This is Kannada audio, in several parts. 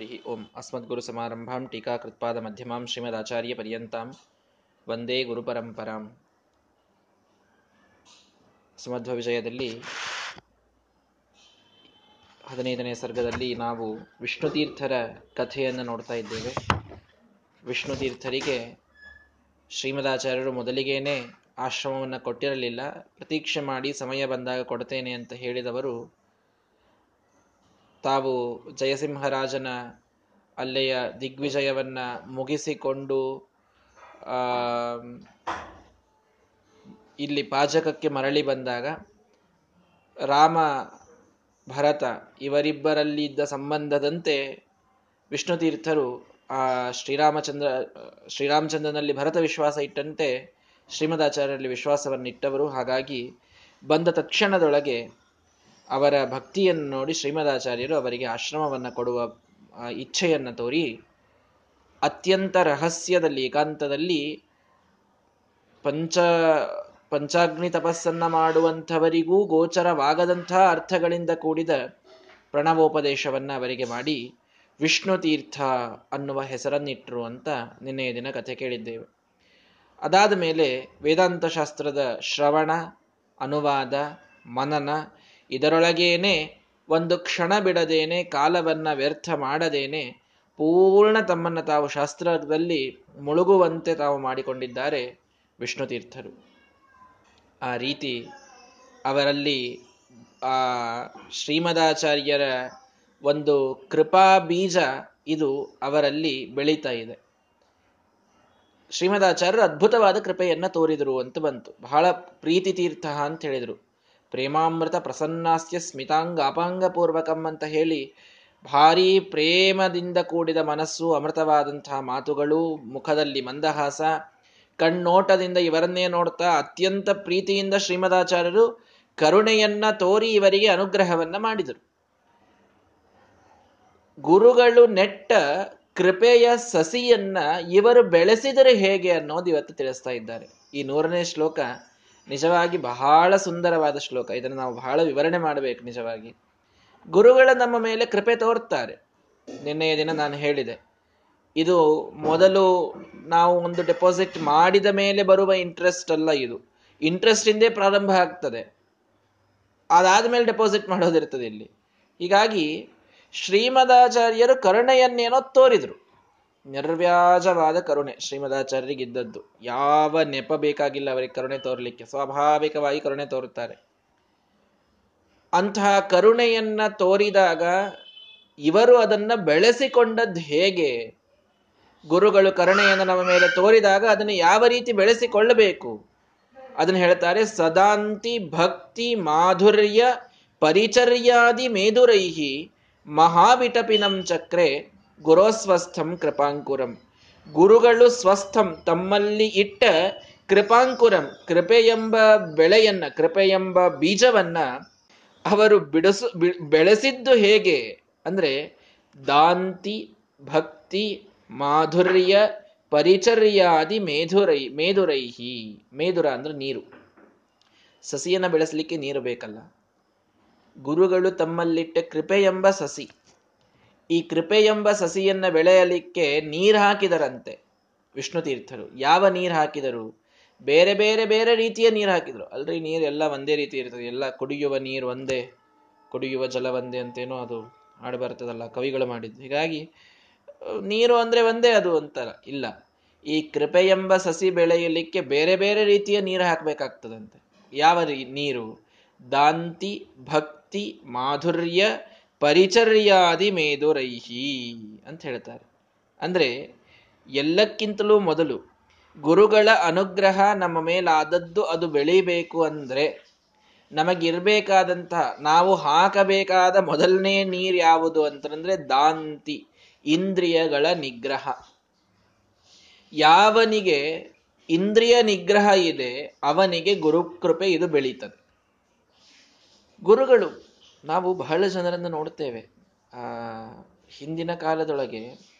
हरिः ओम् अस्मद्गुरुसमारम्भां टीकाकृत्पादमध्यमां श्रीमदाचार्यपर्यन्तां ವಂದೇ ಗುರುಪರಂಪರಾಂ ಸುಮಧ್ವ ವಿಜಯದಲ್ಲಿ ಹದಿನೈದನೇ ಸರ್ಗದಲ್ಲಿ ನಾವು ವಿಷ್ಣು ತೀರ್ಥರ ಕಥೆಯನ್ನು ನೋಡ್ತಾ ಇದ್ದೇವೆ ವಿಷ್ಣು ತೀರ್ಥರಿಗೆ ಶ್ರೀಮದಾಚಾರ್ಯರು ಮೊದಲಿಗೇನೆ ಆಶ್ರಮವನ್ನು ಕೊಟ್ಟಿರಲಿಲ್ಲ ಪ್ರತೀಕ್ಷೆ ಮಾಡಿ ಸಮಯ ಬಂದಾಗ ಕೊಡ್ತೇನೆ ಅಂತ ಹೇಳಿದವರು ತಾವು ಜಯಸಿಂಹರಾಜನ ಅಲ್ಲೆಯ ದಿಗ್ವಿಜಯವನ್ನು ಮುಗಿಸಿಕೊಂಡು ಇಲ್ಲಿ ಪಾಜಕಕ್ಕೆ ಮರಳಿ ಬಂದಾಗ ರಾಮ, ಭರತ ಇವರಿಬ್ಬರಲ್ಲಿ ಇದ್ದ ಸಂಬಂಧದಂತೆ ವಿಷ್ಣು ತೀರ್ಥರು ಆ ಶ್ರೀರಾಮಚಂದ್ರ, ಶ್ರೀರಾಮಚಂದ್ರನಲ್ಲಿ ಭರತ ವಿಶ್ವಾಸ ಇಟ್ಟಂತೆ ಶ್ರೀಮದಾಚಾರ್ಯರಲ್ಲಿ ವಿಶ್ವಾಸವನ್ನಿಟ್ಟವರು. ಹಾಗಾಗಿ ಬಂದ ತಕ್ಷಣದೊಳಗೆ ಅವರ ಭಕ್ತಿಯನ್ನು ನೋಡಿ ಶ್ರೀಮದಾಚಾರ್ಯರು ಅವರಿಗೆ ಆಶ್ರಮವನ್ನು ಕೊಡುವ ಇಚ್ಛೆಯನ್ನು ತೋರಿ ಅತ್ಯಂತ ರಹಸ್ಯದಲ್ಲಿ, ಏಕಾಂತದಲ್ಲಿ ಪಂಚ, ಪಂಚಾಗ್ನಿ ತಪಸ್ಸನ್ನ ಮಾಡುವಂಥವರಿಗೂ ಗೋಚರವಾಗದಂತಹ ಅರ್ಥಗಳಿಂದ ಕೂಡಿದ ಪ್ರಣವೋಪದೇಶವನ್ನು ಅವರಿಗೆ ಮಾಡಿ ವಿಷ್ಣು ತೀರ್ಥ ಅನ್ನುವ ಹೆಸರನ್ನಿಟ್ಟರು ಅಂತ ನಿನ್ನೆಯ ದಿನ ಕಥೆ ಕೇಳಿದ್ದೇವೆ. ಅದಾದ ಮೇಲೆ ವೇದಾಂತ ಶಾಸ್ತ್ರದ ಶ್ರವಣ, ಅನುವಾದ, ಮನನ ಇದರೊಳಗೇನೆ ಒಂದು ಕ್ಷಣ ಬಿಡದೇನೆ, ಕಾಲವನ್ನ ವ್ಯರ್ಥ ಮಾಡದೇನೆ, ಪೂರ್ಣ ತಮ್ಮನ್ನು ತಾವು ಶಾಸ್ತ್ರದಲ್ಲಿ ಮುಳುಗುವಂತೆ ತಾವು ಮಾಡಿಕೊಂಡಿದ್ದಾರೆ ವಿಷ್ಣು ತೀರ್ಥರು. ಆ ರೀತಿ ಅವರಲ್ಲಿ ಆ ಶ್ರೀಮದಾಚಾರ್ಯರ ಒಂದು ಕೃಪಾ ಬೀಜ ಇದು ಅವರಲ್ಲಿ ಬೆಳೀತಾ ಇದೆ. ಶ್ರೀಮದಾಚಾರ್ಯರು ಅದ್ಭುತವಾದ ಕೃಪೆಯನ್ನ ತೋರಿದರು ಅಂತ ಬಂತು. ಬಹಳ ಪ್ರೀತಿ ತೀರ್ಥ ಅಂತ ಹೇಳಿದರು. ಪ್ರೇಮಾಮೃತ ಪ್ರಸನ್ನಾಸ್ಯ ಸ್ಮಿತಾಂಗ ಅಪಾಂಗಪೂರ್ವಕಂ ಅಂತ ಹೇಳಿ ಭಾರೀ ಪ್ರೇಮದಿಂದ ಕೂಡಿದ ಮನಸ್ಸು ಅಮೃತವಾದಂತಹ ಮಾತುಗಳು, ಮುಖದಲ್ಲಿ ಮಂದಹಾಸ, ಕಣ್ಣೋಟದಿಂದ ಇವರನ್ನೇ ನೋಡ್ತಾ ಅತ್ಯಂತ ಪ್ರೀತಿಯಿಂದ ಶ್ರೀಮದಾಚಾರ್ಯರು ಕರುಣೆಯನ್ನ ತೋರಿ ಇವರಿಗೆ ಅನುಗ್ರಹವನ್ನ ಮಾಡಿದರು. ಗುರುಗಳು ನೆಟ್ಟ ಕೃಪೆಯ ಸಸಿಯನ್ನ ಇವರು ಬೆಳೆಸಿದರೆ ಹೇಗೆ ಅನ್ನೋದು ಇವತ್ತು ತಿಳಿಸ್ತಾ ಇದ್ದಾರೆ. ಈ ನೂರನೇ ಶ್ಲೋಕ ನಿಜವಾಗಿ ಬಹಳ ಸುಂದರವಾದ ಶ್ಲೋಕ. ಇದನ್ನು ನಾವು ಬಹಳ ವಿವರಣೆ ಮಾಡಬೇಕು ನಿಜವಾಗಿ. ಗುರುಗಳ ನಮ್ಮ ಮೇಲೆ ಕೃಪೆ ತೋರ್ತಾರೆ ನಿನ್ನೆಯ ದಿನ ನಾನು ಹೇಳಿದೆ. ಇದು ಮೊದಲು ನಾವು ಒಂದು ಡೆಪಾಸಿಟ್ ಮಾಡಿದ ಮೇಲೆ ಬರುವ ಇಂಟ್ರೆಸ್ಟ್ ಅಲ್ಲ ಇದು. ಇಂಟ್ರೆಸ್ಟ್ ಇಂದೇ ಪ್ರಾರಂಭ ಆಗ್ತದೆ. ಅದಾದ್ಮೇಲೆ ಡೆಪಾಸಿಟ್ ಮಾಡೋದಿರ್ತದೆ ಇಲ್ಲಿ. ಹೀಗಾಗಿ ಶ್ರೀಮದಾಚಾರ್ಯರು ಕರುಣೆಯನ್ನೇನೋ ತೋರಿದ್ರು. ನಿರ್ವ್ಯಾಜವಾದ ಕರುಣೆ ಶ್ರೀಮದಾಚಾರ್ಯರಿಗಿದ್ದದ್ದು. ಯಾವ ನೆಪ ಬೇಕಾಗಿಲ್ಲ ಅವರಿಗೆ ಕರುಣೆ ತೋರ್ಲಿಕ್ಕೆ. ಸ್ವಾಭಾವಿಕವಾಗಿ ಕರುಣೆ ತೋರುತ್ತಾರೆ. ಅಂತಹ ಕರುಣೆಯನ್ನ ತೋರಿದಾಗ ಇವರು ಅದನ್ನ ಬೆಳೆಸಿಕೊಂಡದ್ದು ಹೇಗೆ? ಗುರುಗಳು ಕರುಣೆಯನ್ನು ನಮ್ಮ ಮೇಲೆ ತೋರಿದಾಗ ಅದನ್ನು ಯಾವ ರೀತಿ ಬೆಳೆಸಿಕೊಳ್ಳಬೇಕು? ಅದನ್ನು ಹೇಳ್ತಾರೆ, ಸದಾಂತಿ ಭಕ್ತಿ ಮಾಧುರ್ಯ ಪರಿಚರ್ಯಾದಿ ಮೇದುರೈಹಿ ಮಹಾವಿಟಪಿನಂ ಚಕ್ರೆ ಗುರೋಸ್ವಸ್ಥಂ ಕೃಪಾಂಕುರಂ. ಗುರುಗಳು ಸ್ವಸ್ಥಂ ತಮ್ಮಲ್ಲಿ ಇಟ್ಟ ಕೃಪಾಂಕುರಂ ಕೃಪೆ ಎಂಬ ಬೆಳೆಯನ್ನ ಕೃಪೆ ಎಂಬ ಬೀಜವನ್ನ ಅವರು ಬಿಡಿಸು ಬೆಳೆಸಿದ್ದು ಹೇಗೆ? ಅಂದ್ರೆ ದಾಂತಿ, ಭಕ್ತಿ, ಮಾಧುರ್ಯ, ಪರಿಚರ್ಯಾದಿ ಮೇಧುರೈ, ಮೇಧುರೈಹಿ. ಮೇಧುರ ಅಂದ್ರೆ ನೀರು. ಸಸಿಯನ್ನ ಬೆಳೆಸಲಿಕ್ಕೆ ನೀರು ಬೇಕಲ್ಲ. ಗುರುಗಳು ತಮ್ಮಲ್ಲಿಟ್ಟ ಕೃಪೆ ಎಂಬ ಸಸಿ. ಈ ಕೃಪೆ ಎಂಬ ಸಸಿಯನ್ನ ಬೆಳೆಯಲಿಕ್ಕೆ ನೀರು ಹಾಕಿದರಂತೆ ವಿಷ್ಣು ತೀರ್ಥರು. ಯಾವ ನೀರು ಹಾಕಿದರು? ಬೇರೆ ಬೇರೆ ಬೇರೆ ರೀತಿಯ ನೀರು ಹಾಕಿದ್ರು. ಅಲ್ರಿ, ನೀರು ಎಲ್ಲ ಒಂದೇ ರೀತಿ ಇರ್ತದೆ. ಎಲ್ಲ ಕುಡಿಯುವ ನೀರು ಒಂದೇ, ಕುಡಿಯುವ ಜಲ ಒಂದೇ ಅಂತೇನೋ ಅದು ಹಾಡು ಬರ್ತದಲ್ಲ ಕವಿಗಳು ಮಾಡಿದ್ದು. ಹೀಗಾಗಿ, ನೀರು ಅಂದ್ರೆ ಒಂದೇ ಅದು ಅಂತಾರ. ಇಲ್ಲ. ಈ ಕೃಪೆ ಎಂಬ ಸಸಿ ಬೆಳೆಯಲಿಕ್ಕೆ ಬೇರೆ ಬೇರೆ ರೀತಿಯ ನೀರು ಹಾಕಬೇಕಾಗ್ತದಂತೆ. ಯಾವ ನೀರು? ದಾಂತಿ, ಭಕ್ತಿ, ಮಾಧುರ್ಯ ಪರಿಚರ್ಯಾದಿ ಮೇದುರೈಹಿ ಅಂತ ಹೇಳ್ತಾರೆ. ಅಂದ್ರೆ ಎಲ್ಲಕ್ಕಿಂತಲೂ ಮೊದಲು ಗುರುಗಳ ಅನುಗ್ರಹ ನಮ್ಮ ಮೇಲಾದದ್ದು ಅದು ಬೆಳೀಬೇಕು ಅಂದ್ರೆ ನಮಗಿರ್ಬೇಕಾದಂತಹ, ನಾವು ಹಾಕಬೇಕಾದ ಮೊದಲನೇ ನೀರು ಯಾವುದು ಅಂತಂದ್ರೆ ದಾಂತಿ, ಇಂದ್ರಿಯಗಳ ನಿಗ್ರಹ. ಯಾವನಿಗೆ ಇಂದ್ರಿಯ ನಿಗ್ರಹ ಇದೆ, ಅವನಿಗೆ ಗುರುಕೃಪೆ ಇದು ಬೆಳೀತದೆ. ಗುರುಗಳು ನಾವು ಬಹಳ ಜನರನ್ನು ನೋಡ್ತೇವೆ ಆ, ಹಿಂದಿನ ಕಾಲದೊಳಗೆ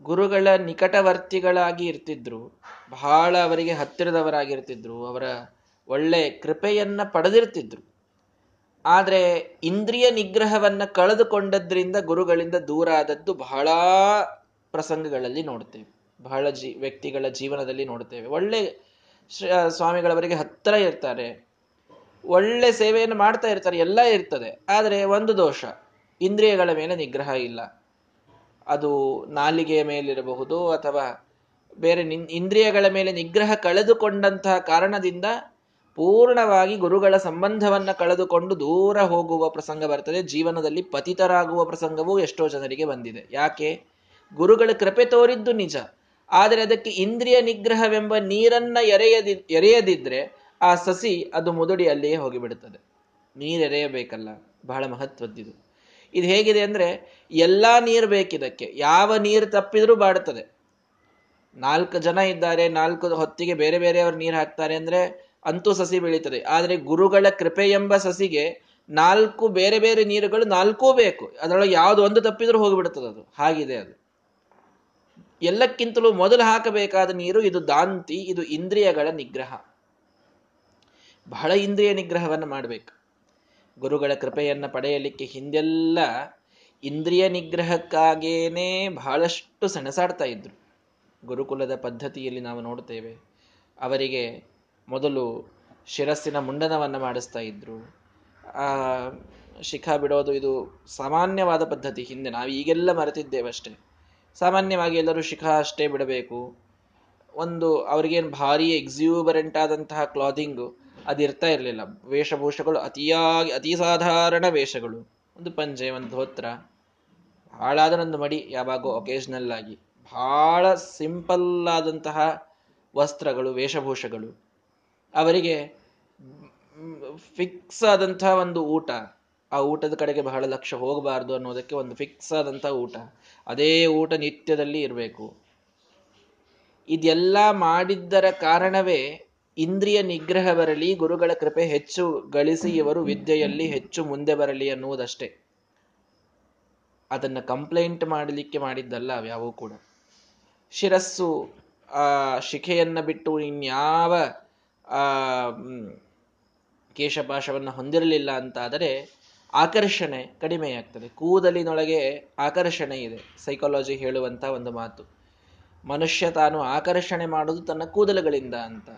ಗುರುಗಳ ನಿಕಟವರ್ತಿಗಳಾಗಿ ಇರ್ತಿದ್ರು. ಬಹಳ ಅವರಿಗೆ ಹತ್ತಿರದವರಾಗಿರ್ತಿದ್ರು. ಅವರ ಒಳ್ಳೆ ಕೃಪೆಯನ್ನ ಪಡೆದಿರ್ತಿದ್ರು. ಆದರೆ ಇಂದ್ರಿಯ ನಿಗ್ರಹವನ್ನ ಕಳೆದುಕೊಂಡದ್ರಿಂದ ಗುರುಗಳಿಂದ ದೂರ ಆದದ್ದು ಬಹಳ ಪ್ರಸಂಗಗಳಲ್ಲಿ ನೋಡ್ತೇವೆ ಬಹಳ ಜೀ, ವ್ಯಕ್ತಿಗಳ ಜೀವನದಲ್ಲಿ ನೋಡ್ತೇವೆ ಒಳ್ಳೆ ಸ್ವಾಮಿಗಳವರಿಗೆ ಹತ್ತಿರ ಇರ್ತಾರೆ. ಒಳ್ಳೆ ಸೇವೆಯನ್ನು ಮಾಡ್ತಾ ಇರ್ತಾರೆ, ಎಲ್ಲ ಇರ್ತದೆ. ಆದರೆ ಒಂದು ದೋಷ, ಇಂದ್ರಿಯಗಳ ಮೇಲೆ ನಿಗ್ರಹ ಇಲ್ಲ. ಅದು ನಾಲಿಗೆಯ ಮೇಲಿರಬಹುದು ಅಥವಾ ಬೇರೆ ಇಂದ್ರಿಯಗಳ ಮೇಲೆ ನಿಗ್ರಹ ಕಳೆದುಕೊಂಡಂತಹ ಕಾರಣದಿಂದ ಪೂರ್ಣವಾಗಿ ಗುರುಗಳ ಸಂಬಂಧವನ್ನ ಕಳೆದುಕೊಂಡು ದೂರ ಹೋಗುವ ಪ್ರಸಂಗ ಬರ್ತದೆ. ಜೀವನದಲ್ಲಿ ಪತಿತರಾಗುವ ಪ್ರಸಂಗವೂ ಎಷ್ಟೋ ಜನರಿಗೆ ಬಂದಿದೆ. ಯಾಕೆ? ಗುರುಗಳ ಕೃಪೆ ತೋರಿದ್ದು ನಿಜ. ಆದರೆ ಅದಕ್ಕೆ ಇಂದ್ರಿಯ ನಿಗ್ರಹವೆಂಬ ನೀರನ್ನ ಎರೆಯದಿ, ಎರೆಯದಿದ್ರೆ ಆ ಸಸಿ ಅದು ಮುದುಡಿ ಅಲ್ಲಿಯೇ ಹೋಗಿಬಿಡುತ್ತದೆ. ನೀರೆರೆಯಬೇಕಲ್ಲ, ಬಹಳ ಮಹತ್ವದ್ದಿದು. ಇದು ಹೇಗಿದೆ ಅಂದ್ರೆ, ಎಲ್ಲ ನೀರು ಬೇಕಿದಕ್ಕೆ, ಯಾವ ನೀರು ತಪ್ಪಿದ್ರೂ ಬಾಡುತ್ತದೆ ನಾಲ್ಕು ಜನ ಇದ್ದಾರೆ, ನಾಲ್ಕು ಹೊತ್ತಿಗೆ ಬೇರೆ ಬೇರೆಯವರು ನೀರು ಹಾಕ್ತಾರೆ ಅಂದ್ರೆ ಅಂತೂ ಸಸಿ ಬೆಳೀತದೆ. ಆದರೆ ಗುರುಗಳ ಕೃಪೆ ಎಂಬ ಸಸಿಗೆ ನಾಲ್ಕು ಬೇರೆ ಬೇರೆ ನೀರುಗಳು ನಾಲ್ಕೂ ಬೇಕು. ಅದರೊಳಗೆ ಯಾವುದು ಒಂದು ತಪ್ಪಿದ್ರೂ ಹೋಗಿಬಿಡುತ್ತದೆ ಅದು. ಹಾಗಿದೆ ಅದು. ಎಲ್ಲಕ್ಕಿಂತಲೂ ಮೊದಲು ಹಾಕಬೇಕಾದ ನೀರು ಇದು ದಾಂತಿ, ಇದು ಇಂದ್ರಿಯಗಳ ನಿಗ್ರಹ. ಬಹಳ ಇಂದ್ರಿಯ ನಿಗ್ರಹವನ್ನು ಮಾಡಬೇಕು. ಗುರುಗಳ ಕೃಪೆಯನ್ನು ಪಡೆಯಲಿಕ್ಕೆ ಹಿಂದೆಲ್ಲ ಇಂದ್ರಿಯ ನಿಗ್ರಹಕ್ಕಾಗೇನೆ ಬಹಳಷ್ಟು ಸೆಣಸಾಡ್ತಾ ಇದ್ರು. ಗುರುಕುಲದ ಪದ್ಧತಿಯಲ್ಲಿ ನಾವು ನೋಡ್ತೇವೆ, ಅವರಿಗೆ ಮೊದಲು ಶಿರಸ್ಸಿನ ಮುಂಡನವನ್ನು ಮಾಡಿಸ್ತಾ ಇದ್ರು. ಶಿಖಾ ಬಿಡೋದು ಇದು ಸಾಮಾನ್ಯವಾದ ಪದ್ಧತಿ, ಹಿಂದೆ ನಾವು ಈಗೆಲ್ಲ ಮರೆತಿದ್ದೇವಷ್ಟೇ ಸಾಮಾನ್ಯವಾಗಿ ಎಲ್ಲರೂ ಶಿಖಾ ಅಷ್ಟೇ ಬಿಡಬೇಕು. ಒಂದು, ಅವ್ರಿಗೇನು ಭಾರಿ ಎಕ್ಸ್ಯೂಬರೆಂಟ್ ಆದಂತಹ ಕ್ಲಾದಿಂಗು ಅದಿರ್ತಾ ಇರಲಿಲ್ಲ. ವೇಷಭೂಷಗಳು ಅತಿಯಾಗಿ, ಅತಿ ಸಾಧಾರಣ ವೇಷಗಳು. ಒಂದು ಪಂಜೆ, ಒಂದು ಧೋತ್ರ. ಒಂದು ಮಡಿ, ಯಾವಾಗೋ ಒಕೇಶನಲ್ ಆಗಿ. ಬಹಳ ಸಿಂಪಲ್ ಆದಂತಹ ವಸ್ತ್ರಗಳು, ವೇಷಭೂಷಗಳು. ಅವರಿಗೆ ಫಿಕ್ಸ್ ಆದಂತಹ ಒಂದು ಊಟ. ಆ ಊಟದ ಕಡೆಗೆ ಬಹಳ ಲಕ್ಷ ಹೋಗಬಾರ್ದು ಅನ್ನೋದಕ್ಕೆ ಒಂದು ಫಿಕ್ಸ್ ಆದಂತಹ ಊಟ. ಅದೇ ಊಟ ನಿತ್ಯದಲ್ಲಿ ಇರಬೇಕು. ಇದೆಲ್ಲ ಮಾಡಿದ್ದರ ಕಾರಣವೇ ಇಂದ್ರಿಯ ನಿಗ್ರಹ ಬರಲಿ, ಗುರುಗಳ ಕೃಪೆ ಹೆಚ್ಚು ಗಳಿಸಿ ಇವರು ವಿದ್ಯೆಯಲ್ಲಿ ಹೆಚ್ಚು ಮುಂದೆ ಬರಲಿ ಅನ್ನುವುದಷ್ಟೇ. ಅದನ್ನ ಕಂಪ್ಲೇಂಟ್ ಮಾಡಲಿಕ್ಕೆ ಮಾಡಿದ್ದಲ್ಲ ಅವ್ಯಾವೂ ಕೂಡ. ಶಿರಸ್ಸು, ಆ, ಶಿಖೆಯನ್ನ ಬಿಟ್ಟು ಇನ್ಯಾವ, ಆ ಕೇಶಪಾಶವನ್ನು ಹೊಂದಿರಲಿಲ್ಲ ಅಂತಾದರೆ ಆಕರ್ಷಣೆ ಕಡಿಮೆಯಾಗ್ತದೆ. ಕೂದಲಿನೊಳಗೆ ಆಕರ್ಷಣೆ ಇದೆ ಸೈಕಾಲಜಿ ಹೇಳುವಂತ ಒಂದು ಮಾತು. ಮನುಷ್ಯ ತಾನು ಆಕರ್ಷಣೆ ಮಾಡುವುದು ತನ್ನ ಕೂದಲುಗಳಿಂದ ಅಂತ.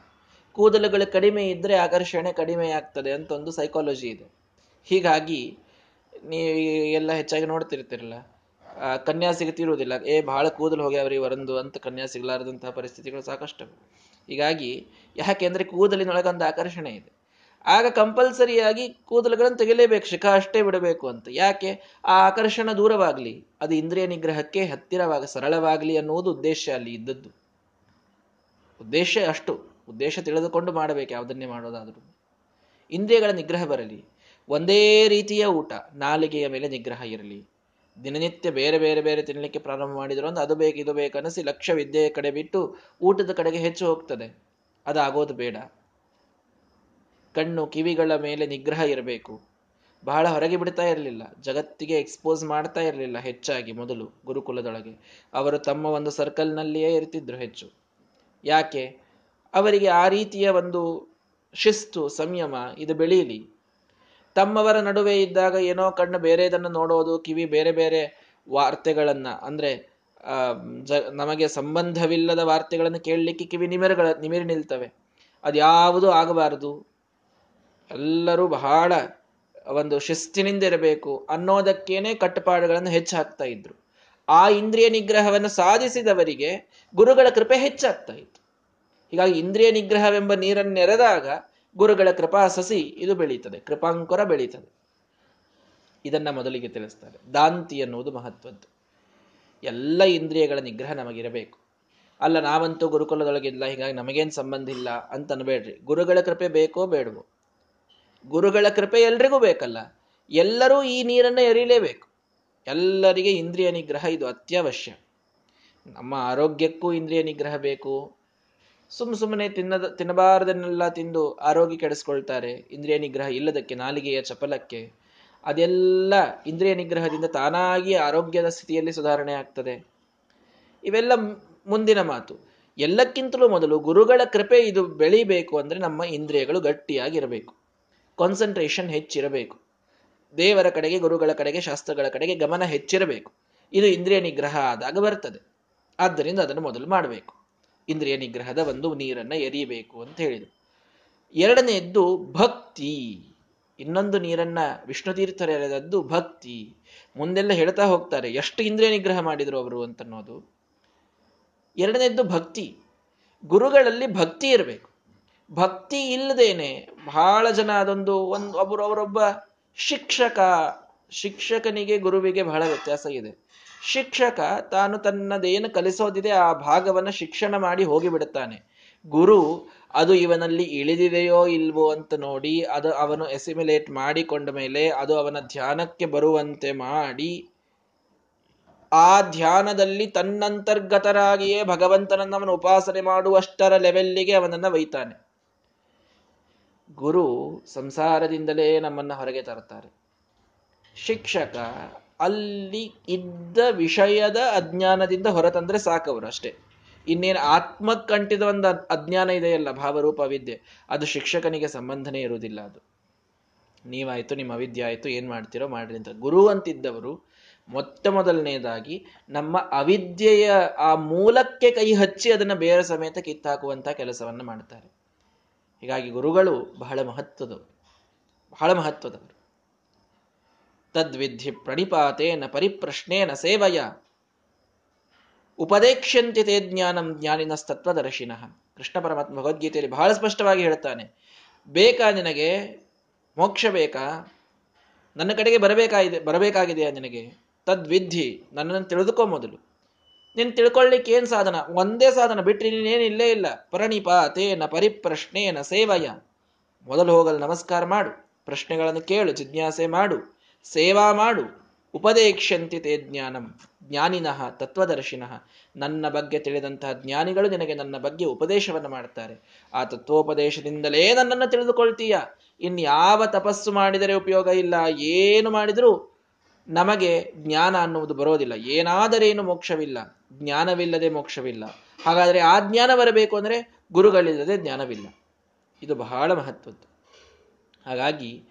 ಕೂದಲುಗಳು ಕಡಿಮೆ ಇದ್ರೆ ಆಕರ್ಷಣೆ ಕಡಿಮೆ ಆಗ್ತದೆ ಅಂತ ಒಂದು ಸೈಕಾಲಜಿ ಇದೆ. ಹೀಗಾಗಿ ನೀವು ಎಲ್ಲ ಹೆಚ್ಚಾಗಿ ನೋಡ್ತಿರ್ತಿರಲ್ಲ. ಕನ್ಯಾ ಸಿಗುತ್ತಿರುವುದಿಲ್ಲ ಏ ಬಹಳ ಕೂದಲು ಹೋಗ್ಯಾವ್ರಿ ವರಂದು ಅಂತ ಕನ್ಯಾ ಸಿಗಲಾರದಂತಹ ಪರಿಸ್ಥಿತಿಗಳು ಸಾಕಷ್ಟು ಹೀಗಾಗಿ ಯಾಕೆಂದ್ರೆ ಕೂದಲಿನೊಳಗೆ ಒಂದು ಆಕರ್ಷಣೆ ಇದೆ. ಆಗ ಕಂಪಲ್ಸರಿಯಾಗಿ ಕೂದಲುಗಳನ್ನು ತೆಗೆಯಲೇಬೇಕು ಶಿಖ ಅಷ್ಟೇ ಬಿಡಬೇಕು ಅಂತ. ಯಾಕೆ? ಆ ಆಕರ್ಷಣ ದೂರವಾಗಲಿ, ಅದು ಇಂದ್ರಿಯ ನಿಗ್ರಹಕ್ಕೆ ಹತ್ತಿರವಾಗ, ಸರಳವಾಗಲಿ ಅನ್ನುವುದು ಉದ್ದೇಶ ಅಲ್ಲಿ ಇದ್ದದ್ದು. ಉದ್ದೇಶ ಅಷ್ಟು. ಉದ್ದೇಶ ತಿಳಿದುಕೊಂಡು ಮಾಡಬೇಕು, ಯಾವುದನ್ನೇ ಮಾಡೋದಾದರೂ. ಇಂದ್ರಿಯಗಳ ನಿಗ್ರಹ ಬರಲಿ. ಒಂದೇ ರೀತಿಯ ಊಟ, ನಾಲಿಗೆಯ ಮೇಲೆ ನಿಗ್ರಹ ಇರಲಿ. ದಿನನಿತ್ಯ ಬೇರೆ ಬೇರೆ ಬೇರೆ ತಿನ್ನಲಿಕ್ಕೆ ಪ್ರಾರಂಭ ಮಾಡಿದ್ರು ಅಂದ್ರೆ ಅದು ಬೇಕು, ಇದು ಬೇಕು ಅನಿಸಿ ಲಕ್ಷ್ಯ ವಿದ್ಯೆಯ ಕಡೆ ಬಿಟ್ಟು ಊಟದ ಕಡೆಗೆ ಹೆಚ್ಚು ಹೋಗ್ತದೆ. ಅದಾಗೋದು ಬೇಡ. ಕಣ್ಣು, ಕಿವಿಗಳ ಮೇಲೆ ನಿಗ್ರಹ ಇರಬೇಕು. ಬಹಳ ಹೊರಗೆ ಬಿಡ್ತಾ ಇರಲಿಲ್ಲ. ಜಗತ್ತಿಗೆ ಎಕ್ಸ್ಪೋಸ್ ಮಾಡ್ತಾ ಇರಲಿಲ್ಲ ಹೆಚ್ಚಾಗಿ ಮೊದಲು ಗುರುಕುಲದೊಳಗೆ. ಅವರು ತಮ್ಮ ಒಂದು ಸರ್ಕಲ್ನಲ್ಲಿಯೇ ಇರ್ತಿದ್ರು ಹೆಚ್ಚು. ಯಾಕೆ? ಅವರಿಗೆ ಆ ರೀತಿಯ ಒಂದು ಶಿಸ್ತು, ಸಂಯಮ ಇದು ಬೆಳೀಲಿ ತಮ್ಮವರ ನಡುವೆ ಇದ್ದಾಗ ಏನೋ ಕಣ್ಣು ಬೇರೆದನ್ನು ನೋಡೋದು, ಕಿವಿ ಬೇರೆ ಬೇರೆ ವಾರ್ತೆಗಳನ್ನು, ಅಂದ್ರೆ ಜ, ನಮಗೆ ಸಂಬಂಧವಿಲ್ಲದ ವಾರ್ತೆಗಳನ್ನು ಕೇಳಲಿಕ್ಕೆ ಕಿವಿ ನಿಮಿರಗಳ, ನಿಮಿರಿ ನಿಲ್ತವೆ. ಅದ್ಯಾವುದೂ ಆಗಬಾರದು? ಎಲ್ಲರೂ ಬಹಳ ಒಂದು ಶಿಸ್ತಿನಿಂದ ಇರಬೇಕು ಅನ್ನೋದಕ್ಕೇನೆ ಕಟ್ಟುಪಾಡುಗಳನ್ನು ಹೆಚ್ಚು ಹಾಕ್ತಾ ಇದ್ರು. ಆ ಇಂದ್ರಿಯ ನಿಗ್ರಹವನ್ನು ಸಾಧಿಸಿದವರಿಗೆ ಗುರುಗಳ ಕೃಪೆ ಹೆಚ್ಚಾಗ್ತಾ ಇತ್ತು. ಹೀಗಾಗಿ ಇಂದ್ರಿಯ ನಿಗ್ರಹವೆಂಬ ನೀರನ್ನೆರೆದಾಗ ಗುರುಗಳ ಕೃಪಾ ಸಸಿ ಇದು ಬೆಳೀತದೆ, ಕೃಪಾಂಕುರ ಬೆಳೀತದೆ. ಇದನ್ನ ಮೊದಲಿಗೆ ತಿಳಿಸ್ತಾರೆ. ದಾಂತಿ ಅನ್ನುವುದು ಮಹತ್ವದ್ದು. ಎಲ್ಲ ಇಂದ್ರಿಯಗಳ ನಿಗ್ರಹ ನಮಗಿರಬೇಕು. ಅಲ್ಲ, ನಾವಂತೂ ಗುರುಕುಲದೊಳಗಿಲ್ಲ, ಹೀಗಾಗಿ ನಮಗೇನು ಸಂಬಂಧ ಇಲ್ಲ ಅಂತ ಅನ್ಬೇಡ್ರಿ. ಗುರುಗಳ ಕೃಪೆ ಬೇಕೋ ಬೇಡವೋ? ಗುರುಗಳ ಕೃಪೆ ಎಲ್ರಿಗೂ ಬೇಕಲ್ಲ, ಎಲ್ಲರೂ ಈ ನೀರನ್ನು ಎರಿಲೇಬೇಕು. ಎಲ್ಲರಿಗೆ ಇಂದ್ರಿಯ ನಿಗ್ರಹ ಇದು ಅತ್ಯವಶ್ಯ. ನಮ್ಮ ಆರೋಗ್ಯಕ್ಕೂ ಇಂದ್ರಿಯ ನಿಗ್ರಹ ಬೇಕು. ಸುಮ್ ಸುಮ್ಮನೆ ತಿನ್ನದ, ತಿನ್ನಬಾರದನ್ನೆಲ್ಲ ತಿಂದು ಆರೋಗ್ಯ ಕೆಡಿಸ್ಕೊಳ್ತಾರೆ ಇಂದ್ರಿಯ ನಿಗ್ರಹ ಇಲ್ಲದಕ್ಕೆ, ನಾಲಿಗೆಯ ಚಪಲಕ್ಕೆ, ಅದೆಲ್ಲ ಇಂದ್ರಿಯ ನಿಗ್ರಹದಿಂದ ತಾನಾಗಿ ಆರೋಗ್ಯದ ಸ್ಥಿತಿಯಲ್ಲಿ ಸುಧಾರಣೆ ಆಗ್ತದೆ. ಇವೆಲ್ಲ ಮುಂದಿನ ಮಾತು. ಎಲ್ಲಕ್ಕಿಂತಲೂ ಮೊದಲು ಗುರುಗಳ ಕೃಪೆ ಇದು ಬೆಳಿಬೇಕು ಅಂದರೆ ನಮ್ಮ ಇಂದ್ರಿಯಗಳು ಗಟ್ಟಿಯಾಗಿರಬೇಕು. ಕಾನ್ಸಂಟ್ರೇಷನ್ ಹೆಚ್ಚಿರಬೇಕು. ದೇವರ ಕಡೆಗೆ, ಗುರುಗಳ ಕಡೆಗೆ, ಶಾಸ್ತ್ರಗಳ ಕಡೆಗೆ ಗಮನ ಹೆಚ್ಚಿರಬೇಕು. ಇದು ಇಂದ್ರಿಯ ನಿಗ್ರಹ ಆದಾಗ ಬರ್ತದೆ. ಆದ್ದರಿಂದ ಅದನ್ನು ಮೊದಲು ಮಾಡಬೇಕು. ಇಂದ್ರಿಯ ನಿಗ್ರಹದ ಒಂದು ನೀರನ್ನ ಎರಿಯಬೇಕು ಅಂತ ಹೇಳಿದರು. ಎರಡನೆಯದ್ದು ಭಕ್ತಿ. ಇನ್ನೊಂದು ನೀರನ್ನ ವಿಷ್ಣು ತೀರ್ಥರು ಎರೆದದ್ದು ಭಕ್ತಿ. ಮುಂದೆಲ್ಲ ಹೇಳ್ತಾ ಹೋಗ್ತಾರೆ, ಎಷ್ಟು ಇಂದ್ರಿಯ ನಿಗ್ರಹ ಮಾಡಿದರು ಅವರು ಅಂತನ್ನೋದು. ಎರಡನೇದ್ದು ಭಕ್ತಿ. ಗುರುಗಳಲ್ಲಿ ಭಕ್ತಿ ಇರಬೇಕು. ಭಕ್ತಿ ಇಲ್ಲದೇನೆ ಬಹಳ ಜನ ಅದೊಂದು ಒಂದು ಒಬ್ಬರು ಅವರೊಬ್ಬ ಶಿಕ್ಷಕ, ಶಿಕ್ಷಕನಿಗೆ ಗುರುವಿಗೆ ಬಹಳ ವ್ಯತ್ಯಾಸ ಇದೆ. ಶಿಕ್ಷಕ ತಾನು ತನ್ನದೇನು ಕಲಿಸೋದಿದೆ ಆ ಭಾಗವನ್ನು ಶಿಕ್ಷಣ ಮಾಡಿ ಹೋಗಿಬಿಡುತ್ತಾನೆ. ಗುರು, ಅದು ಇವನಲ್ಲಿ ಇಳಿದಿದೆಯೋ ಇಲ್ವೋ ಅಂತ ನೋಡಿ, ಅದು ಅವನು ಎಸಿಮಿಲೇಟ್ ಮಾಡಿಕೊಂಡ ಮೇಲೆ ಅದು ಅವನ ಧ್ಯಾನಕ್ಕೆ ಬರುವಂತೆ ಮಾಡಿ, ಆ ಧ್ಯಾನದಲ್ಲಿ ತನ್ನಂತರ್ಗತರಾಗಿಯೇ ಭಗವಂತನನ್ನು ಅವನು ಉಪಾಸನೆ ಮಾಡುವಷ್ಟರ ಲೆವೆಲ್ಲಿಗೆ ಅವನನ್ನು ಒಯ್ತಾನೆ. ಗುರು ಸಂಸಾರದಿಂದಲೇ ನಮ್ಮನ್ನು ಹೊರಗೆ ತರುತ್ತಾರೆ. ಶಿಕ್ಷಕ, ಅಲ್ಲಿ ಇದ್ದ ವಿಷಯದ ಅಜ್ಞಾನದಿಂದ ಹೊರತಂದ್ರೆ ಸಾಕವರು ಅಷ್ಟೇ. ಇನ್ನೇನು ಆತ್ಮಕ್ಕಂಟಿದ ಒಂದು ಅಜ್ಞಾನ ಇದೆಯಲ್ಲ, ಭಾವರೂಪ ವಿದ್ಯೆ, ಅದು ಶಿಕ್ಷಕನಿಗೆ ಸಂಬಂಧನೇ ಇರುವುದಿಲ್ಲ ಅದು. ನೀವಾಯ್ತು, ನಿಮ್ಮ ವಿದ್ಯೆ ಆಯ್ತು, ಏನು ಮಾಡ್ತೀರೋ ಮಾಡ್ರಿ ಅಂತ. ಗುರು ಅಂತಿದ್ದವರು ಮೊತ್ತ ಮೊದಲನೇದಾಗಿ ನಮ್ಮ ಅವಿದ್ಯೆಯ ಆ ಮೂಲಕ್ಕೆ ಕೈ ಹಚ್ಚಿ ಅದನ್ನ ಬೇರೆ ಸಮೇತ ಕಿತ್ತಾಕುವಂತ ಕೆಲಸವನ್ನು ಮಾಡ್ತಾರೆ. ಹೀಗಾಗಿ ಗುರುಗಳು ಬಹಳ ಮಹತ್ವದವರು. ಬಹಳ ಮಹತ್ವದವರು. ತದ್ವಿಧಿ ಪ್ರಣಿಪಾತೇನ ಪರಿಪ್ರಶ್ನೇನ ಸೇವಯ. ಉಪದೇಕ್ಷ್ಯಂತೆ ತೇ ಜ್ಞಾನಂ ಜ್ಞಾನಿನಸ್ತತ್ವದರ್ಶಿನಃ. ಕೃಷ್ಣ ಪರಮಾತ್ಮ ಭಗವದ್ಗೀತೆಯಲ್ಲಿ ಬಹಳ ಸ್ಪಷ್ಟವಾಗಿ ಹೇಳ್ತಾನೆ, ಬೇಕಾ ನಿನಗೆ, ಮೋಕ್ಷ ಬೇಕಾ, ನನ್ನ ಕಡೆಗೆ ಬರಬೇಕಾಗಿದೆ, ಬರಬೇಕಾಗಿದೆಯಾ ನಿನಗೆ? ತದ್ವಿಧಿ, ನನ್ನನ್ನು ತಿಳಿದುಕೋ ಮೊದಲು. ನೀನು ತಿಳ್ಕೊಳ್ಳಿಕ್ಕೆ ಏನು ಸಾಧನ? ಒಂದೇ ಸಾಧನ ಬಿಟ್ಟರೆ ನೀನೇನು ಇಲ್ಲೇ ಇಲ್ಲ. ತೇನ ಪರಿಪ್ರಶ್ನೇನ ಸೇವಯ. ಮೊದಲು ಹೋಗಲು ನಮಸ್ಕಾರ ಮಾಡು. ಪ್ರಶ್ನೆಗಳನ್ನು ಕೇಳು, ಜಿಜ್ಞಾಸೆ ಮಾಡು. ಸೇವಾ ಮಾಡು ಉಪದೇಕ್ಷಂತಿ ತೇ ಜ್ಞಾನಂ, ಜ್ಞಾನಿನಃ, ತತ್ವದರ್ಶಿನಃ. ನನ್ನ ಬಗ್ಗೆ ತಿಳಿದಂತಹ ಜ್ಞಾನಿಗಳು ನಿನಗೆ ನನ್ನ ಬಗ್ಗೆ ಉಪದೇಶವನ್ನು ಮಾಡ್ತಾರೆ ಆ ತತ್ವೋಪದೇಶದಿಂದಲೇ ನನ್ನನ್ನು ತಿಳಿದುಕೊಳ್ತೀಯ? ಇನ್ಯಾವ ತಪಸ್ಸು ಮಾಡಿದರೆ ಉಪಯೋಗ ಇಲ್ಲ, ಏನು ಮಾಡಿದರೂ ನಮಗೆ ಜ್ಞಾನ ಅನ್ನುವುದು ಬರೋದಿಲ್ಲ. ಏನಾದರೇನು ಮೋಕ್ಷವಿಲ್ಲ. ಜ್ಞಾನವಿಲ್ಲದೆ ಮೋಕ್ಷವಿಲ್ಲ. ಹಾಗಾದರೆ ಆ ಜ್ಞಾನ ಬರಬೇಕು ಅಂದರೆ ಗುರುಗಳಿಲ್ಲದೆ ಜ್ಞಾನವಿಲ್ಲ. ಇದು ಬಹಳ ಮಹತ್ವದ್ದು. ಹಾಗಾಗಿ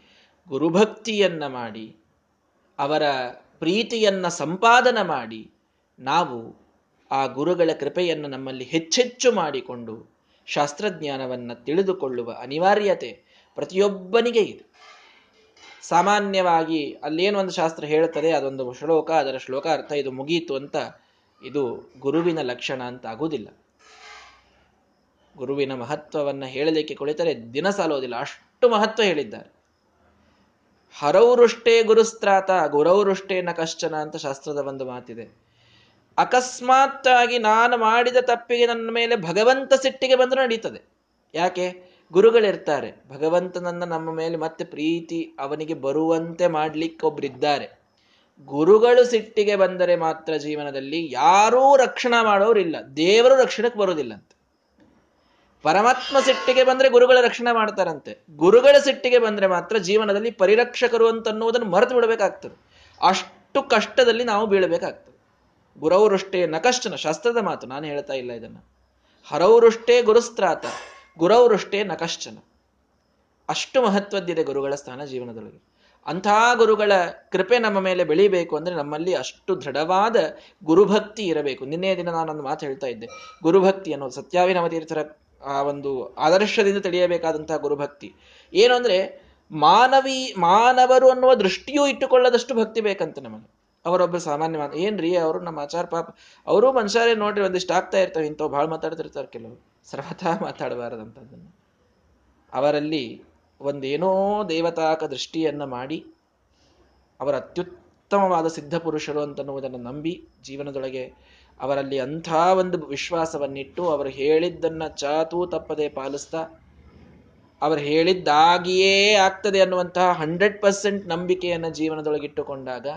ಗುರುಭಕ್ತಿಯನ್ನು ಮಾಡಿ ಅವರ ಪ್ರೀತಿಯನ್ನು ಸಂಪಾದನ ಮಾಡಿ ನಾವು ಆ ಗುರುಗಳ ಕೃಪೆಯನ್ನು ನಮ್ಮಲ್ಲಿ ಹೆಚ್ಚೆಚ್ಚು ಮಾಡಿಕೊಂಡು ಶಾಸ್ತ್ರಜ್ಞಾನವನ್ನು ತಿಳಿದುಕೊಳ್ಳುವ ಅನಿವಾರ್ಯತೆ ಪ್ರತಿಯೊಬ್ಬನಿಗೆ ಇದೆ. ಸಾಮಾನ್ಯವಾಗಿ ಅಲ್ಲೇನು ಒಂದು ಶಾಸ್ತ್ರ ಹೇಳುತ್ತದೆ ಅದೊಂದು ಶ್ಲೋಕ, ಅದರ ಶ್ಲೋಕ ಅರ್ಥ ಇದು ಮುಗೀತು ಅಂತ ಇದು ಗುರುವಿನ ಲಕ್ಷಣ ಅಂತ ಆಗುವುದಿಲ್ಲ. ಗುರುವಿನ ಮಹತ್ವವನ್ನು ಹೇಳಲಿಕ್ಕೆ ಕುಳಿತರೆ ದಿನ ಸಾಲೋದಿಲ್ಲ ಅಷ್ಟು ಮಹತ್ವ ಹೇಳಿದ್ದಾರೆ. ಹರೌರುಷ್ಟೇ ಗುರುಸ್ತ್ರಾತ ಗುರೌರುಷ್ಟೇನ ಕಶ್ಚನ ಅಂತ ಶಾಸ್ತ್ರದ ಒಂದು ಮಾತಿದೆ. ಅಕಸ್ಮಾತ್ತಾಗಿ ನಾನು ಮಾಡಿದ ತಪ್ಪಿಗೆ ನನ್ನ ಮೇಲೆ ಭಗವಂತ ಸಿಟ್ಟಿಗೆ ಬಂದರೂ ನಡೀತದೆ. ಯಾಕೆ? ಗುರುಗಳಿರ್ತಾರೆ. ಭಗವಂತನನ್ನ ನಮ್ಮ ಮೇಲೆ ಮತ್ತೆ ಪ್ರೀತಿ ಅವನಿಗೆ ಬರುವಂತೆ ಮಾಡ್ಲಿಕ್ಕೆ ಒಬ್ರಿದ್ದಾರೆ ಗುರುಗಳು ಸಿಟ್ಟಿಗೆ ಬಂದರೆ ಮಾತ್ರ ಜೀವನದಲ್ಲಿ ಯಾರೂ ರಕ್ಷಣಾ ಮಾಡೋರಿಲ್ಲ. ದೇವರು ರಕ್ಷಣಕ್ಕೆ ಬರುವುದಿಲ್ಲ ಅಂತ ಪರಮಾತ್ಮ ಸಿಟ್ಟಿಗೆ ಬಂದ್ರೆ ಗುರುಗಳ ರಕ್ಷಣೆ ಮಾಡ್ತಾರಂತೆ. ಗುರುಗಳ ಸಿಟ್ಟಿಗೆ ಬಂದ್ರೆ ಮಾತ್ರ ಜೀವನದಲ್ಲಿ ಪರಿರಕ್ಷಕರು ಅಂತನ್ನುವುದನ್ನು ಮರೆತು ಬಿಡಬೇಕಾಗ್ತದೆ. ಅಷ್ಟು ಕಷ್ಟದಲ್ಲಿ ನಾವು ಬೀಳಬೇಕಾಗ್ತದೆ. ಗುರವೃಷ್ಟೇ ನಕಷ್ಟನ ಶಾಸ್ತ್ರದ ಮಾತು, ನಾನು ಹೇಳ್ತಾ ಇಲ್ಲ ಇದನ್ನ. ಹರವರುಷ್ಟೇ ಗುರುಸ್ತ್ರಾತ ಗುರವೃಷ್ಟೇ ನಕಶ್ಚನ ಅಷ್ಟು ಮಹತ್ವದ್ದಿದೆ ಗುರುಗಳ ಸ್ಥಾನ ಜೀವನದೊಳಗೆ. ಅಂಥ ಗುರುಗಳ ಕೃಪೆ ನಮ್ಮ ಮೇಲೆ ಬೆಳೀಬೇಕು ಅಂದ್ರೆ ನಮ್ಮಲ್ಲಿ ಅಷ್ಟು ದೃಢವಾದ ಗುರುಭಕ್ತಿ ಇರಬೇಕು. ನಿನ್ನೆಯ ದಿನ ನಾನೊಂದು ಮಾತು ಹೇಳ್ತಾ ಇದ್ದೆ. ಗುರುಭಕ್ತಿ ಅನ್ನೋದು ಸತ್ಯಾವಿನವ ತೀರ್ಥರ ಆ ಒಂದು ಆದರ್ಶದಿಂದ ತಿಳಿಯಬೇಕಾದಂತಹ ಗುರುಭಕ್ತಿ. ಏನು ಅಂದ್ರೆ, ಮಾನವಿ, ಮಾನವರು ಅನ್ನುವ ದೃಷ್ಟಿಯೂ ಇಟ್ಟುಕೊಳ್ಳದಷ್ಟು ಭಕ್ತಿ ಬೇಕಂತ ನಮಗೆ. ಅವರೊಬ್ಬರು ಸಾಮಾನ್ಯ ಏನ್ರಿ ಅವರು ನಮ್ಮ ಆಚಾರ ಪಾಪ, ಅವರು ಮನುಷ್ಯರೇ ನೋಡ್ರಿ, ಒಂದಿಷ್ಟು ಆಗ್ತಾ ಇರ್ತವೆ, ಇಂಥವು ಭಾಳ ಮಾತಾಡ್ತಿರ್ತಾರೆ ಕೆಲವರು. ಸರ್ವತಾ ಮಾತಾಡಬಾರದಂಥದ್ದನ್ನು ಅವರಲ್ಲಿ ಒಂದೇನೋ ದೇವತಾಕ ದೃಷ್ಟಿಯನ್ನ ಮಾಡಿ, ಅವರ ಅತ್ಯುತ್ತಮವಾದ ಸಿದ್ಧ ಪುರುಷರು ಅಂತನ್ನುವುದನ್ನು ನಂಬಿ, ಜೀವನದೊಳಗೆ ಅವರಲ್ಲಿ ಅಂಥ ಒಂದು ವಿಶ್ವಾಸವನ್ನಿಟ್ಟು ಅವರು ಹೇಳಿದ್ದನ್ನ ಚಾತೂ ತಪ್ಪದೆ ಪಾಲಿಸ್ತಾ, ಅವರು ಹೇಳಿದ್ದಾಗಿಯೇ ಆಗ್ತದೆ ಅನ್ನುವಂತಹ ಹಂಡ್ರೆಡ್ ಪರ್ಸೆಂಟ್ ನಂಬಿಕೆಯನ್ನು ಜೀವನದೊಳಗಿಟ್ಟುಕೊಂಡಾಗ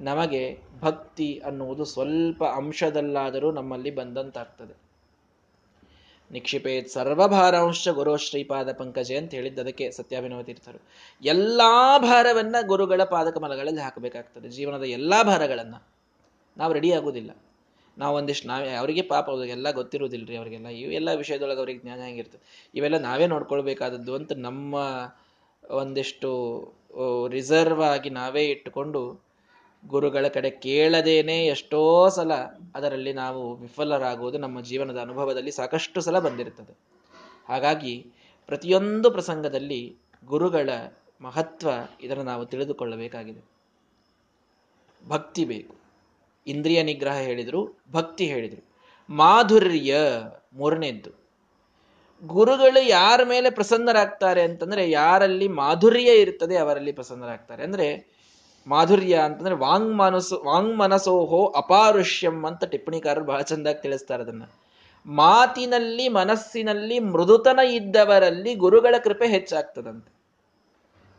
ನಮಗೆ ಭಕ್ತಿ ಅನ್ನುವುದು ಸ್ವಲ್ಪ ಅಂಶದಲ್ಲಾದರೂ ನಮ್ಮಲ್ಲಿ ಬಂದಂತಾಗ್ತದೆ. ನಿಕ್ಷಿಪೇತ್ ಸರ್ವಭಾರಾಂಶ ಗುರು ಶ್ರೀಪಾದ ಪಂಕಜೆ ಅಂತ ಹೇಳಿದ್ದು ಅದಕ್ಕೆ ಸತ್ಯಾಭಿನವ ತೀರ್ಥರು. ಎಲ್ಲಾ ಭಾರವನ್ನ ಗುರುಗಳ ಪಾದಕಮಲಗಳಲ್ಲಿ ಹಾಕಬೇಕಾಗ್ತದೆ. ಜೀವನದ ಎಲ್ಲಾ ಭಾರಗಳನ್ನ ನಾವು ರೆಡಿ ಆಗುವುದಿಲ್ಲ. ನಾವು ಒಂದಿಷ್ಟು ನಾವೇ, ಅವರಿಗೆ ಪಾಪ ಎಲ್ಲ ಗೊತ್ತಿರುವುದಿಲ್ಲರಿ ಅವರಿಗೆಲ್ಲ ಇವೆಲ್ಲ ವಿಷಯದೊಳಗೆ ಅವ್ರಿಗೆ ಜ್ಞಾನ ಹೆಂಗಿರ್ತದೆ. ಇವೆಲ್ಲ ನಾವೇ ನೋಡ್ಕೊಳ್ಬೇಕಾದದ್ದು ಅಂತ ನಮ್ಮ ಒಂದಿಷ್ಟು ರಿಸರ್ವ್ ಆಗಿ ನಾವೇ ಇಟ್ಟುಕೊಂಡು ಗುರುಗಳ ಕಡೆ ಕೇಳದೇನೆ ಎಷ್ಟೋ ಸಲ ಅದರಲ್ಲಿ ನಾವು ವಿಫಲರಾಗುವುದು ನಮ್ಮ ಜೀವನದ ಅನುಭವದಲ್ಲಿ ಸಾಕಷ್ಟು ಸಲ ಬಂದಿರುತ್ತದೆ. ಹಾಗಾಗಿ ಪ್ರತಿಯೊಂದು ಪ್ರಸಂಗದಲ್ಲಿ ಗುರುಗಳ ಮಹತ್ವ ಇದನ್ನು ನಾವು ತಿಳಿದುಕೊಳ್ಳಬೇಕಾಗಿದೆ. ಭಕ್ತಿ ಬೇಕು. ಇಂದ್ರಿಯ ನಿಗ್ರಹ ಹೇಳಿದರು, ಭಕ್ತಿ ಹೇಳಿದರು. ಮಾಧುರ್ಯ ಮೂರನೇದ್ದು. ಗುರುಗಳು ಯಾರ ಮೇಲೆ ಪ್ರಸನ್ನರಾಗ್ತಾರೆ ಅಂತಂದ್ರೆ ಯಾರಲ್ಲಿ ಮಾಧುರ್ಯ ಇರ್ತದೆ ಅವರಲ್ಲಿ ಪ್ರಸನ್ನರಾಗ್ತಾರೆ. ಅಂದ್ರೆ ಮಾಧುರ್ಯ ಅಂತಂದ್ರೆ ವಾಂಗ್ ಮನಸ್ಸು, ವಾಂಗ್ ಮನಸೋಹೋ ಅಪಾರುಷ್ಯಂ ಅಂತ ಟಿಪ್ಪಣಿಕಾರರು ಬಹಳ ಚಂದಾಗಿ ತಿಳಿಸ್ತಾರೆ ಅದನ್ನ. ಮಾತಿನಲ್ಲಿ, ಮನಸ್ಸಿನಲ್ಲಿ ಮೃದುತನ ಇದ್ದವರಲ್ಲಿ ಗುರುಗಳ ಕೃಪೆ ಹೆಚ್ಚಾಗ್ತದಂತೆ.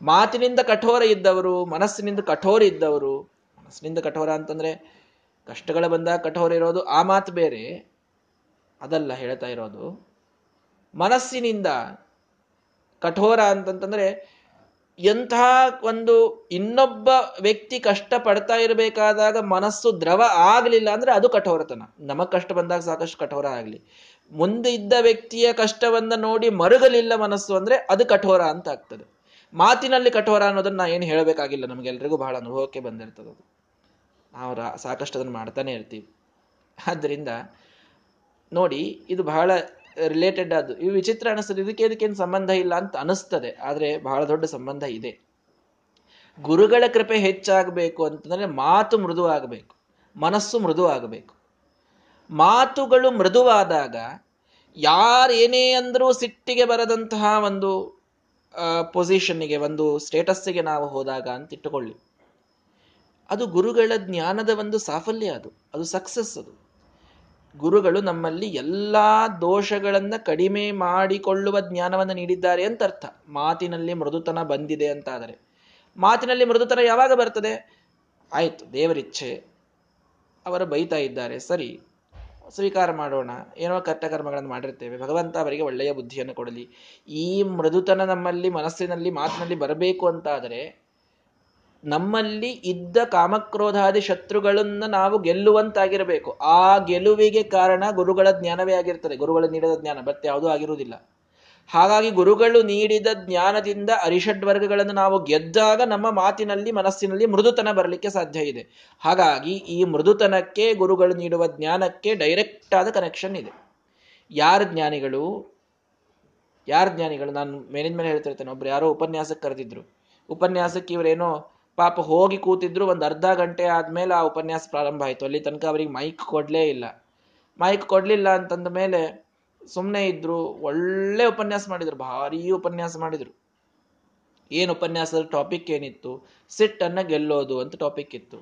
ಮಾತಿನಿಂದ ಕಠೋರ ಇದ್ದವರು, ಮನಸ್ಸಿನಿಂದ ಕಠೋರ ಇದ್ದವರು, ಮನಸ್ಸಿನಿಂದ ಕಠೋರ ಅಂತಂದ್ರೆ ಕಷ್ಟಗಳ ಬಂದಾಗ ಕಠೋರ ಇರೋದು ಆ ಮಾತು ಬೇರೆ, ಅದಲ್ಲ ಹೇಳ್ತಾ ಇರೋದು. ಮನಸ್ಸಿನಿಂದ ಕಠೋರ ಅಂತಂತಂದ್ರೆ ಎಂತಹ ಒಂದು ಇನ್ನೊಬ್ಬ ವ್ಯಕ್ತಿ ಕಷ್ಟ ಪಡ್ತಾ ಇರಬೇಕಾದಾಗ ಮನಸ್ಸು ದ್ರವ ಆಗಲಿಲ್ಲ ಅಂದ್ರೆ ಅದು ಕಠೋರತನ. ನಮಗ್ ಕಷ್ಟ ಬಂದಾಗ ಸಾಕಷ್ಟು ಕಠೋರ ಆಗಲಿ. ಮುಂದೆ ಇದ್ದ ವ್ಯಕ್ತಿಯ ಕಷ್ಟವನ್ನ ನೋಡಿ ಮರುಗಲಿಲ್ಲ ಮನಸ್ಸು ಅಂದ್ರೆ ಅದು ಕಠೋರ ಅಂತ ಆಗ್ತದೆ. ಮಾತಿನಲ್ಲಿ ಕಠೋರ ಅನ್ನೋದನ್ನ ಏನು ಹೇಳಬೇಕಾಗಿಲ್ಲ ನಮಗೆಲ್ರಿಗೂ ಬಹಳ ಅನುಭವಕ್ಕೆ ಬಂದಿರ್ತದೆ ಅದು ರಾ ಸಾಕಷ್ಟು ಅದನ್ನು ಮಾಡ್ತಾನೆ ಇರ್ತೀವಿ. ಆದ್ದರಿಂದ ನೋಡಿ, ಇದು ಬಹಳ ರಿಲೇಟೆಡ್ ಅದು ಇವು ವಿಚಿತ್ರ ಅನಿಸ್ತದೆ. ಇದಕ್ಕೆ ಇದಕ್ಕೇನು ಸಂಬಂಧ ಇಲ್ಲ ಅಂತ ಅನಿಸ್ತದೆ. ಆದರೆ ಬಹಳ ದೊಡ್ಡ ಸಂಬಂಧ ಇದೆ. ಗುರುಗಳ ಕೃಪೆ ಹೆಚ್ಚಾಗಬೇಕು ಅಂತಂದರೆ ಮಾತು ಮೃದುವಾಗಬೇಕು. ಮನಸ್ಸು ಮೃದುವಾಗಬೇಕು. ಮಾತುಗಳು ಮೃದುವಾದಾಗ ಯಾರೇನೇ ಅಂದರೂ ಸಿಟ್ಟಿಗೆ ಬರದಂತಹ ಒಂದು ಪೊಸಿಷನ್ನಿಗೆ ಒಂದು ಸ್ಟೇಟಸ್ಸಿಗೆ ನಾವು ಹೋದಾಗ ಅಂತ ಇಟ್ಟುಕೊಳ್ಳಿ. ಅದು ಗುರುಗಳ ಜ್ಞಾನದ ಒಂದು ಸಾಫಲ್ಯ ಅದು. ಅದು ಸಕ್ಸಸ್ ಅದು. ಗುರುಗಳು ನಮ್ಮಲ್ಲಿ ಎಲ್ಲ ದೋಷಗಳನ್ನು ಕಡಿಮೆ ಮಾಡಿಕೊಳ್ಳುವ ಜ್ಞಾನವನ್ನು ನೀಡಿದ್ದಾರೆ ಅಂತ ಅರ್ಥ. ಮಾತಿನಲ್ಲಿ ಮೃದುತನ ಬಂದಿದೆ ಅಂತಾದರೆ. ಮಾತಿನಲ್ಲಿ ಮೃದುತನ ಯಾವಾಗ ಬರ್ತದೆ? ಆಯಿತು ದೇವರಿಚ್ಛೆ ಅವರು ಬೈತಾ ಇದ್ದಾರೆ, ಸರಿ, ಸ್ವೀಕಾರ ಮಾಡೋಣ. ಏನೋ ಕರ್ಮಗಳನ್ನು ಮಾಡಿರ್ತೇವೆ. ಭಗವಂತ ಅವರಿಗೆ ಒಳ್ಳೆಯ ಬುದ್ಧಿಯನ್ನು ಕೊಡಲಿ. ಈ ಮೃದುತನ ನಮ್ಮಲ್ಲಿ ಮನಸ್ಸಿನಲ್ಲಿ ಮಾತಿನಲ್ಲಿ ಬರಬೇಕು ಅಂತಾದರೆ ನಮ್ಮಲ್ಲಿ ಇದ್ದ ಕಾಮಕ್ರೋಧಾದಿ ಶತ್ರುಗಳನ್ನು ನಾವು ಗೆಲ್ಲುವಂತಾಗಿರಬೇಕು. ಆ ಗೆಲುವಿಗೆ ಕಾರಣ ಗುರುಗಳ ಜ್ಞಾನವೇ ಆಗಿರ್ತದೆ. ಗುರುಗಳು ನೀಡಿದ ಜ್ಞಾನ ಮತ್ತೆ ಯಾವುದೂ ಆಗಿರುವುದಿಲ್ಲ. ಹಾಗಾಗಿ ಗುರುಗಳು ನೀಡಿದ ಜ್ಞಾನದಿಂದ ಅರಿಷಡ್ ವರ್ಗಗಳನ್ನು ನಾವು ಗೆದ್ದಾಗ ನಮ್ಮ ಮಾತಿನಲ್ಲಿ, ಮನಸ್ಸಿನಲ್ಲಿ ಮೃದುತನ ಬರಲಿಕ್ಕೆ ಸಾಧ್ಯ ಇದೆ. ಹಾಗಾಗಿ ಈ ಮೃದುತನಕ್ಕೆ ಗುರುಗಳು ನೀಡುವ ಜ್ಞಾನಕ್ಕೆ ಡೈರೆಕ್ಟ್ ಆದ ಕನೆಕ್ಷನ್ ಇದೆ. ಯಾರ ಜ್ಞಾನಿಗಳು? ಯಾರ ಜ್ಞಾನಿಗಳು? ನಾನು ಮೇಲಿನ ಮೇಲೆ ಹೇಳ್ತಿರ್ತೇನೆ. ಒಬ್ರು ಯಾರೋ ಉಪನ್ಯಾಸಕ್ಕೆ ಕರೆದಿದ್ರು. ಉಪನ್ಯಾಸಕ್ಕೆ ಇವರೇನೋ ಪಾಪ ಹೋಗಿ ಕೂತಿದ್ರು ಒಂದು ಅರ್ಧ ಗಂಟೆ ಆದ್ಮೇಲೆ ಆ ಉಪನ್ಯಾಸ ಪ್ರಾರಂಭ ಆಯ್ತು. ಅಲ್ಲಿ ತನಕ ಅವರಿಗೆ ಮೈಕ್ ಕೊಡ್ಲೇ ಇಲ್ಲ. ಮೈಕ್ ಕೊಡ್ಲಿಲ್ಲ ಅಂತಂದ ಮೇಲೆ ಸುಮ್ಮನೆ ಇದ್ರು. ಒಳ್ಳೆ ಉಪನ್ಯಾಸ ಮಾಡಿದ್ರು. ಭಾರಿ ಉಪನ್ಯಾಸ ಮಾಡಿದ್ರು. ಏನು ಉಪನ್ಯಾಸದ ಟಾಪಿಕ್ ಏನಿತ್ತು? ಸಿಟ್ಟನ್ನು ಗೆಲ್ಲೋದು ಅಂತ ಟಾಪಿಕ್ ಇತ್ತು.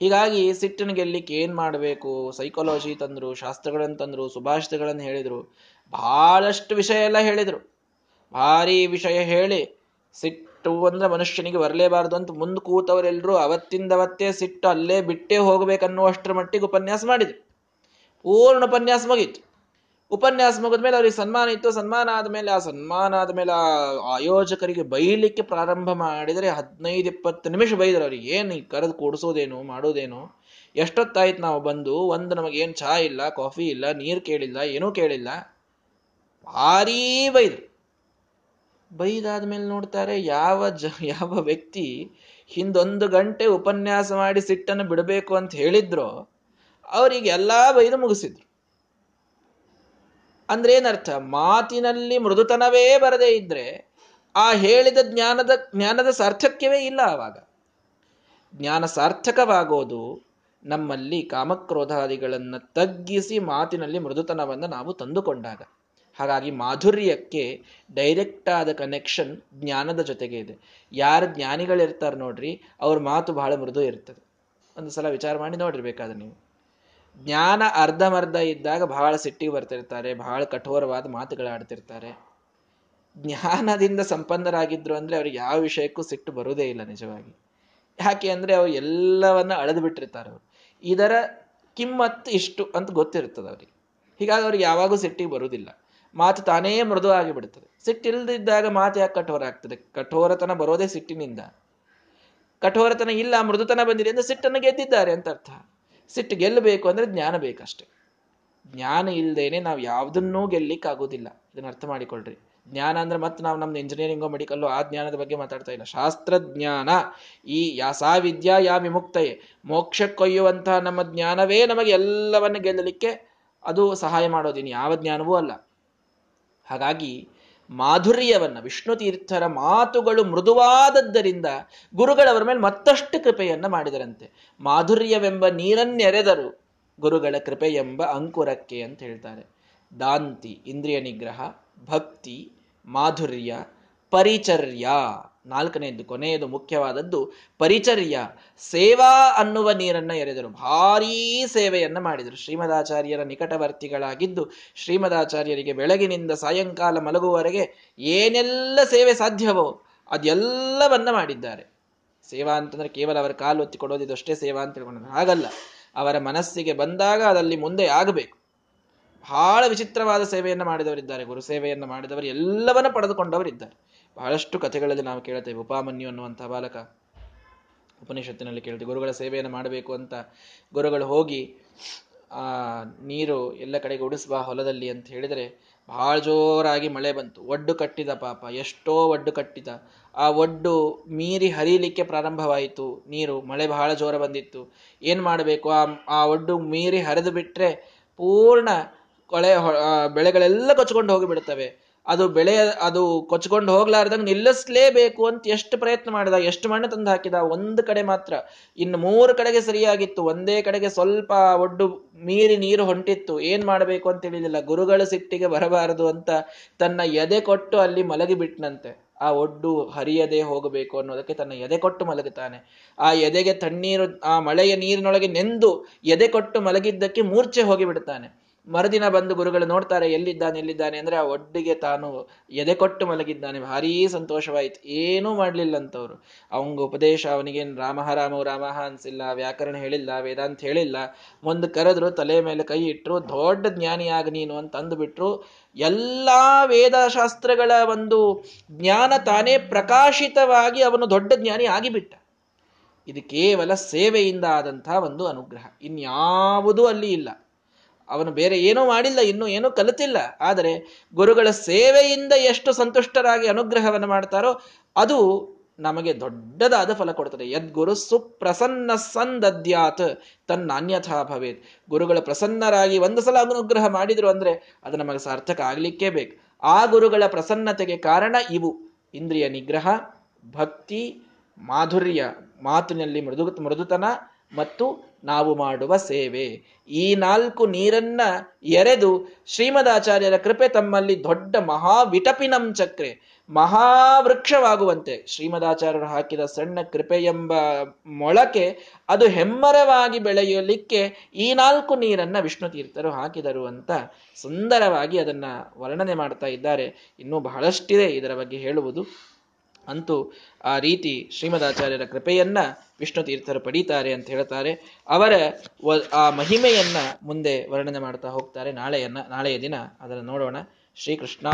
ಹೀಗಾಗಿ ಸಿಟ್ಟನ್ನು ಗೆಲ್ಲಿಕ್ಕೆ ಏನು ಮಾಡಬೇಕು? ಸೈಕಾಲಜಿ ತಂದ್ರು, ಶಾಸ್ತ್ರಗಳನ್ನು ತಂದರು ಸುಭಾಷಿತಗಳನ್ನು ಹೇಳಿದರು. ಬಹಳಷ್ಟು ವಿಷಯ ಎಲ್ಲ ಹೇಳಿದರು. ಭಾರಿ ವಿಷಯ ಹೇಳಿ ಸಿಟ್ಟು ಸಿಟ್ಟು ಅಂದ್ರೆ ಮನುಷ್ಯನಿಗೆ ಬರಲೇಬಾರದು ಅಂತ ಮುಂದೆ ಕೂತವರೆಲ್ಲರೂ ಅವತ್ತಿಂದವತ್ತೇ ಸಿಟ್ಟು ಅಲ್ಲೇ ಬಿಟ್ಟೇ ಹೋಗ್ಬೇಕನ್ನುವಷ್ಟರ ಮಟ್ಟಿಗೆ ಉಪನ್ಯಾಸ ಮಾಡಿದ್ರು. ಪೂರ್ಣ ಉಪನ್ಯಾಸ ಮುಗೀತು. ಉಪನ್ಯಾಸ ಮುಗಿದ್ಮೇಲೆ ಅವ್ರಿಗೆ ಸನ್ಮಾನ ಇತ್ತು. ಸನ್ಮಾನ ಆದಮೇಲೆ ಆ ಸನ್ಮಾನ ಆದಮೇಲೆ ಆ ಆಯೋಜಕರಿಗೆ ಬೈಲಿಕ್ಕೆ ಪ್ರಾರಂಭ ಮಾಡಿದರೆ ಹದಿನೈದು ಇಪ್ಪತ್ತು ನಿಮಿಷ ಬೈದ್ರು ಅವ್ರಿಗೆ ಏನು ಕರೆದು ಕೂಡಿಸೋದೇನು? ಮಾಡೋದೇನು? ಎಷ್ಟೊತ್ತಾಯ್ತು ನಾವು ಬಂದು, ಒಂದು ನಮಗೇನು ಚಹಾ ಇಲ್ಲ, ಕಾಫಿ ಇಲ್ಲ, ನೀರು ಕೇಳಿಲ್ಲ, ಏನೂ ಕೇಳಿಲ್ಲ. ಭಾರೀ ಬೈದ್ರು. ಬೈದಾದ್ಮೇಲೆ ನೋಡ್ತಾರೆ ಯಾವ ಜ, ಯಾವ ವ್ಯಕ್ತಿ ಹಿಂದೊಂದು ಗಂಟೆ ಉಪನ್ಯಾಸ ಮಾಡಿ ಸಿಟ್ಟನ್ನು ಬಿಡಬೇಕು ಅಂತ ಹೇಳಿದ್ರೋ ಅವರಿಗೆ ಎಲ್ಲಾ ಬೈದು ಮುಗಿಸಿದ್ರು. ಅಂದ್ರೆ ಏನರ್ಥ? ಮಾತಿನಲ್ಲಿ ಮೃದುತನವೇ ಬರದೇ ಇದ್ರೆ ಆ ಹೇಳಿದ ಜ್ಞಾನದ ಜ್ಞಾನದ ಸಾರ್ಥಕ್ಯವೇ ಇಲ್ಲ ಆವಾಗ ಜ್ಞಾನ ಸಾರ್ಥಕವಾಗೋದು ನಮ್ಮಲ್ಲಿ ಕಾಮಕ್ರೋಧಾದಿಗಳನ್ನು ತಗ್ಗಿಸಿ ಮಾತಿನಲ್ಲಿ ಮೃದುತನವನ್ನು ನಾವು ತಂದುಕೊಂಡಾಗ. ಹಾಗಾಗಿ ಮಾಧುರ್ಯಕ್ಕೆ ಡೈರೆಕ್ಟ್ ಆದ ಕನೆಕ್ಷನ್ ಜ್ಞಾನದ ಜೊತೆಗೆ ಇದೆ. ಯಾರು ಜ್ಞಾನಿಗಳಿರ್ತಾರೆ ನೋಡ್ರಿ, ಅವ್ರ ಮಾತು ಬಹಳ ಮೃದು ಇರ್ತದೆ. ಒಂದು ಸಲ ವಿಚಾರ ಮಾಡಿ ನೋಡಿರ್ಬೇಕಾದ್ರೆ ನೀವು. ಜ್ಞಾನ ಅರ್ಧಮರ್ಧ ಇದ್ದಾಗ ಬಹಳ ಸಿಟ್ಟಿಗೆ ಬರ್ತಿರ್ತಾರೆ ಬಹಳ ಕಠೋರವಾದ ಮಾತುಗಳಾಡ್ತಿರ್ತಾರೆ ಜ್ಞಾನದಿಂದ ಸಂಪನ್ನರಾಗಿದ್ರು ಅಂದ್ರೆ ಅವ್ರಿಗೆ ಯಾವ ವಿಷಯಕ್ಕೂ ಸಿಟ್ಟು ಬರುವುದೇ ಇಲ್ಲ ನಿಜವಾಗಿ. ಯಾಕೆ ಅಂದ್ರೆ ಅವ್ರು ಎಲ್ಲವನ್ನ ಅಳೆದು ಬಿಟ್ಟಿರ್ತಾರೆ ಅವರು. ಇದರ ಕಿಮ್ಮತ್ತು ಇಷ್ಟು ಅಂತ ಗೊತ್ತಿರ್ತದೆ ಅವ್ರಿಗೆ. ಹೀಗಾಗಿ ಅವ್ರಿಗೆ ಯಾವಾಗೂ ಸಿಟ್ಟಿಗೆ ಬರುವುದಿಲ್ಲ ಮಾತು ತಾನೇ ಮೃದು ಬಿಡುತ್ತದೆ ಸಿಟ್ಟಿಲ್ಲದಿದ್ದಾಗ ಮಾತು ಯಾಕೆ ಕಠೋರ ಆಗ್ತದೆ ಕಠೋರತನ ಬರೋದೇ ಸಿಟ್ಟಿನಿಂದ. ಕಠೋರತನ ಇಲ್ಲ, ಮೃದುತನ ಬಂದಿದೆ ಅಂದ್ರೆ ಸಿಟ್ಟನ್ನು ಗೆದ್ದಿದ್ದಾರೆ ಅಂತ ಅರ್ಥ. ಸಿಟ್ಟು ಗೆಲ್ಲಬೇಕು ಅಂದ್ರೆ ಜ್ಞಾನ ಬೇಕಷ್ಟೆ. ಜ್ಞಾನ ಇಲ್ಲದೇನೆ ನಾವು ಯಾವುದನ್ನೂ ಗೆಲ್ಲಿಕ್ ಆಗೋದಿಲ್ಲ ಇದನ್ನ ಅರ್ಥ ಮಾಡಿಕೊಳ್ಳ್ರಿ ಜ್ಞಾನ ಅಂದ್ರೆ ಮತ್ತೆ ನಾವು ನಮ್ದು ಇಂಜಿನಿಯರಿಂಗೋ ಮೆಡಿಕಲ್ಲೋ ಆ ಜ್ಞಾನದ ಬಗ್ಗೆ ಮಾತಾಡ್ತಾ ಇಲ್ಲ. ಶಾಸ್ತ್ರಜ್ಞಾನ ಈ ಯಾಸಾ ವಿದ್ಯಾ ಯಾ ವಿಮುಕ್ತಯೇ. ಮೋಕ್ಷಕ್ಕೊಯ್ಯುವಂತಹ ನಮ್ಮ ಜ್ಞಾನವೇ ನಮಗೆ ಎಲ್ಲವನ್ನು ಗೆಲ್ಲಲಿಕ್ಕೆ ಅದು ಸಹಾಯ ಮಾಡೋದಿನಿ ಯಾವ ಜ್ಞಾನವೂ ಅಲ್ಲ. ಹಾಗಾಗಿ ಮಾಧುರ್ಯವನ್ನು ವಿಷ್ಣು ತೀರ್ಥರ ಮಾತುಗಳು ಮೃದುವಾದದ್ದರಿಂದ ಗುರುಗಳವರ ಮೇಲೆ ಮತ್ತಷ್ಟು ಕೃಪೆಯನ್ನು ಮಾಡಿದರಂತೆ. ಮಾಧುರ್ಯವೆಂಬ ನೀರನ್ನೆರೆದರು ಗುರುಗಳ ಕೃಪೆ ಎಂಬ ಅಂಕುರಕ್ಕೆ ಅಂತ ಹೇಳ್ತಾರೆ. ದಾಂತಿ, ಇಂದ್ರಿಯ ನಿಗ್ರಹ, ಭಕ್ತಿ, ಮಾಧುರ್ಯ, ಪರಿಚರ್ಯ. ನಾಲ್ಕನೆಯದು ಕೊನೆಯದು ಮುಖ್ಯವಾದದ್ದು ಪರಿಚರ್ಯ. ಸೇವಾ ಅನ್ನುವ ನೀರನ್ನು ಎರೆದರು. ಭಾರೀ ಸೇವೆಯನ್ನು ಮಾಡಿದರು. ಶ್ರೀಮದಾಚಾರ್ಯರ ನಿಕಟವರ್ತಿಗಳಾಗಿದ್ದು, ಶ್ರೀಮದಾಚಾರ್ಯರಿಗೆ ಬೆಳಗಿನಿಂದ ಸಾಯಂಕಾಲ ಮಲಗುವವರೆಗೆ ಏನೆಲ್ಲ ಸೇವೆ ಸಾಧ್ಯವೋ ಅದೆಲ್ಲವನ್ನ ಮಾಡಿದ್ದಾರೆ. ಸೇವಾ ಅಂತಂದ್ರೆ ಕೇವಲ ಅವರ ಕಾಲು ಒತ್ತಿ ಕೊಡೋದಿದ್ದು ಅಷ್ಟೇ ಸೇವಾ ಅಂತ ತಿಳ್ಕೊಂಡ್ರೆ. ಹಾಗಲ್ಲ. ಅವರ ಮನಸ್ಸಿಗೆ ಬಂದಾಗ ಅದಲ್ಲಿ ಮುಂದೆ ಆಗಬೇಕು. ಬಹಳ ವಿಚಿತ್ರವಾದ ಸೇವೆಯನ್ನು ಮಾಡಿದವರಿದ್ದಾರೆ. ಗುರು ಸೇವೆಯನ್ನು ಮಾಡಿದವರು ಎಲ್ಲವನ್ನ ಪಡೆದುಕೊಂಡವರಿದ್ದಾರೆ. ಬಹಳಷ್ಟು ಕಥೆಗಳಲ್ಲಿ ನಾವು ಕೇಳ್ತೇವೆ. ಉಪಾಮನ್ಯು ಅನ್ನುವಂಥ ಬಾಲಕ ಉಪನಿಷತ್ತಿನಲ್ಲಿ ಕೇಳ್ತೇವೆ. ಗುರುಗಳ ಸೇವೆಯನ್ನು ಮಾಡಬೇಕು ಅಂತ ಗುರುಗಳು ಹೋಗಿ, ಆ, ನೀರು ಎಲ್ಲ ಕಡೆಗೆ ಉಡಿಸುವ ಹೊಲದಲ್ಲಿ ಅಂತ ಹೇಳಿದರೆ ಬಹಳ ಜೋರಾಗಿ ಮಳೆ ಬಂತು. ಒಡ್ಡು ಕಟ್ಟಿದ ಪಾಪ, ಎಷ್ಟೋ ಒಡ್ಡು ಕಟ್ಟಿದ. ಆ ಒಡ್ಡು ಮೀರಿ ಹರಿಲಿಕ್ಕೆ ಪ್ರಾರಂಭವಾಯಿತು. ನೀರು ಮಳೆ ಬಹಳ ಜೋರ ಬಂದಿತ್ತು. ಏನು ಮಾಡಬೇಕು? ಆ ಆ ಒಡ್ಡು ಮೀರಿ ಹರಿದು ಬಿಟ್ಟರೆ ಪೂರ್ಣ ಕೊಳೆ ಬೆಳೆಗಳೆಲ್ಲ ಕೊಚ್ಕೊಂಡು ಹೋಗಿಬಿಡ್ತವೆ. ಅದು ಬೆಳೆ ಅದು ಕೊಚ್ಕೊಂಡು ಹೋಗ್ಲಾರ್ದಂಗೆ ನಿಲ್ಲಿಸ್ಲೇಬೇಕು ಅಂತ ಎಷ್ಟು ಪ್ರಯತ್ನ ಮಾಡಿದ, ಎಷ್ಟು ಮಣ್ಣು ತಂದು ಹಾಕಿದ, ಒಂದು ಕಡೆ ಮಾತ್ರ. ಇನ್ನು ಮೂರು ಕಡೆಗೆ ಸರಿಯಾಗಿತ್ತು, ಒಂದೇ ಕಡೆಗೆ ಸ್ವಲ್ಪ ಒಡ್ಡು ಮೀರಿ ನೀರು ಹೊಂಟಿತ್ತು. ಏನ್ ಮಾಡಬೇಕು ಅಂತ ತಿಳಿದಿಲ್ಲ. ಗುರುಗಳ ಸಿಟ್ಟಿಗೆ ಬರಬಾರದು ಅಂತ ತನ್ನ ಎದೆ ಕೊಟ್ಟು ಅಲ್ಲಿ ಮಲಗಿ ಬಿಟ್ನಂತೆ. ಆ ಒಡ್ಡು ಹರಿಯದೆ ಹೋಗಬೇಕು ಅನ್ನೋದಕ್ಕೆ ತನ್ನ ಎದೆ ಕೊಟ್ಟು ಮಲಗುತ್ತಾನೆ. ಆ ಎದೆಗೆ ತಣ್ಣೀರು, ಆ ಮಳೆಯ ನೀರಿನೊಳಗೆ ನೆಂದು ಎದೆ ಕೊಟ್ಟು ಮಲಗಿದ್ದಕ್ಕೆ ಮೂರ್ಛೆ ಹೋಗಿ ಬಿಡ್ತಾನೆ ಮರುದಿನ ಬಂದು ಗುರುಗಳು ನೋಡ್ತಾರೆ, ಎಲ್ಲಿದ್ದಾನೆ ಎಲ್ಲಿದ್ದಾನೆ ಅಂದ್ರೆ ಆ ಒಡ್ಡಿಗೆ ತಾನು ಎದೆ ಕೊಟ್ಟು ಮಲಗಿದ್ದಾನೆ. ಭಾರೀ ಸಂತೋಷವಾಯಿತು. ಏನೂ ಮಾಡ್ಲಿಲ್ಲ ಅಂತವ್ರು ಅವಂಗ ಉಪದೇಶ, ಅವನಿಗೇನು ರಾಮಹ ರಾಮವು ರಾಮಹ ಅನ್ಸಿಲ್ಲ, ವ್ಯಾಕರಣ ಹೇಳಿಲ್ಲ, ವೇದಾಂತ ಹೇಳಿಲ್ಲ. ಒಂದು ಕರೆದ್ರು ತಲೆ ಮೇಲೆ ಕೈ ಇಟ್ಟರು ದೊಡ್ಡ ಜ್ಞಾನಿಯಾಗ ನೀನು ಅಂತ ಅಂದುಬಿಟ್ರು. ಎಲ್ಲಾ ವೇದಶಾಸ್ತ್ರಗಳ ಒಂದು ಜ್ಞಾನ ತಾನೇ ಪ್ರಕಾಶಿತವಾಗಿ ಅವನು ದೊಡ್ಡ ಜ್ಞಾನಿ ಆಗಿಬಿಟ್ಟ. ಇದು ಕೇವಲ ಸೇವೆಯಿಂದ ಆದಂತಹ ಒಂದು ಅನುಗ್ರಹ. ಇನ್ಯಾವುದೂ ಅಲ್ಲಿ ಇಲ್ಲ. ಅವನು ಬೇರೆ ಏನೂ ಮಾಡಿಲ್ಲ, ಇನ್ನೂ ಏನೂ ಕಲಿತಿಲ್ಲ. ಆದರೆ ಗುರುಗಳ ಸೇವೆಯಿಂದ ಎಷ್ಟು ಸಂತುಷ್ಟರಾಗಿ ಅನುಗ್ರಹವನ್ನು ಮಾಡ್ತಾರೋ ಅದು ನಮಗೆ ದೊಡ್ಡದಾದ ಫಲ ಕೊಡ್ತದೆ ಯದ್ಗುರು ಸುಪ್ರಸನ್ನ ಸಂದದ್ಯಾತ್ ತನ್ನ ಅನ್ಯಥಾ ಭವೇತ್. ಗುರುಗಳ ಪ್ರಸನ್ನರಾಗಿ ಒಂದು ಸಲ ಅನುಗ್ರಹ ಮಾಡಿದ್ರು ಅಂದ್ರೆ ಅದು ನಮಗೆ ಸಾರ್ಥಕ ಆಗ್ಲಿಕ್ಕೇ ಬೇಕು. ಆ ಗುರುಗಳ ಪ್ರಸನ್ನತೆಗೆ ಕಾರಣ ಇವು. ಇಂದ್ರಿಯ ನಿಗ್ರಹ, ಭಕ್ತಿ, ಮಾಧುರ್ಯ, ಮಾತಿನಲ್ಲಿ ಮೃದು ಮೃದುತನ ಮತ್ತು ನಾವು ಮಾಡುವ ಸೇವೆ. ಈ ನಾಲ್ಕು ನೀರನ್ನ ಎರೆದು ಶ್ರೀಮದಾಚಾರ್ಯರ ಕೃಪೆ ತಮ್ಮಲ್ಲಿ ದೊಡ್ಡ ಮಹಾವಿಟಪಿನಂ ಚಕ್ರೆ, ಮಹಾವೃಕ್ಷವಾಗುವಂತೆ. ಶ್ರೀಮದಾಚಾರ್ಯರು ಹಾಕಿದ ಸಣ್ಣ ಕೃಪೆ ಎಂಬ ಮೊಳಕೆ ಅದು ಹೆಮ್ಮರವಾಗಿ ಬೆಳೆಯಲಿಕ್ಕೆ ಈ ನಾಲ್ಕು ನೀರನ್ನ ವಿಷ್ಣು ತೀರ್ಥರು ಹಾಕಿದರು ಅಂತ ಸುಂದರವಾಗಿ ಅದನ್ನ ವರ್ಣನೆ ಮಾಡ್ತಾ ಇದ್ದಾರೆ. ಇನ್ನೂ ಬಹಳಷ್ಟಿದೆ ಇದರ ಬಗ್ಗೆ ಹೇಳುವುದು. ಅಂತೂ ಆ ರೀತಿ ಶ್ರೀಮದಾಚಾರ್ಯರ ಕೃಪೆಯನ್ನ ವಿಷ್ಣು ತೀರ್ಥರು ಪಡೀತಾರೆ ಅಂತ ಹೇಳ್ತಾರೆ. ಅವರ ಆ ಮಹಿಮೆಯನ್ನ ಮುಂದೆ ವರ್ಣನೆ ಮಾಡ್ತಾ ಹೋಗ್ತಾರೆ. ನಾಳೆಯನ್ನ, ನಾಳೆಯ ದಿನ ಅದನ್ನು ನೋಡೋಣ. ಶ್ರೀಕೃಷ್ಣ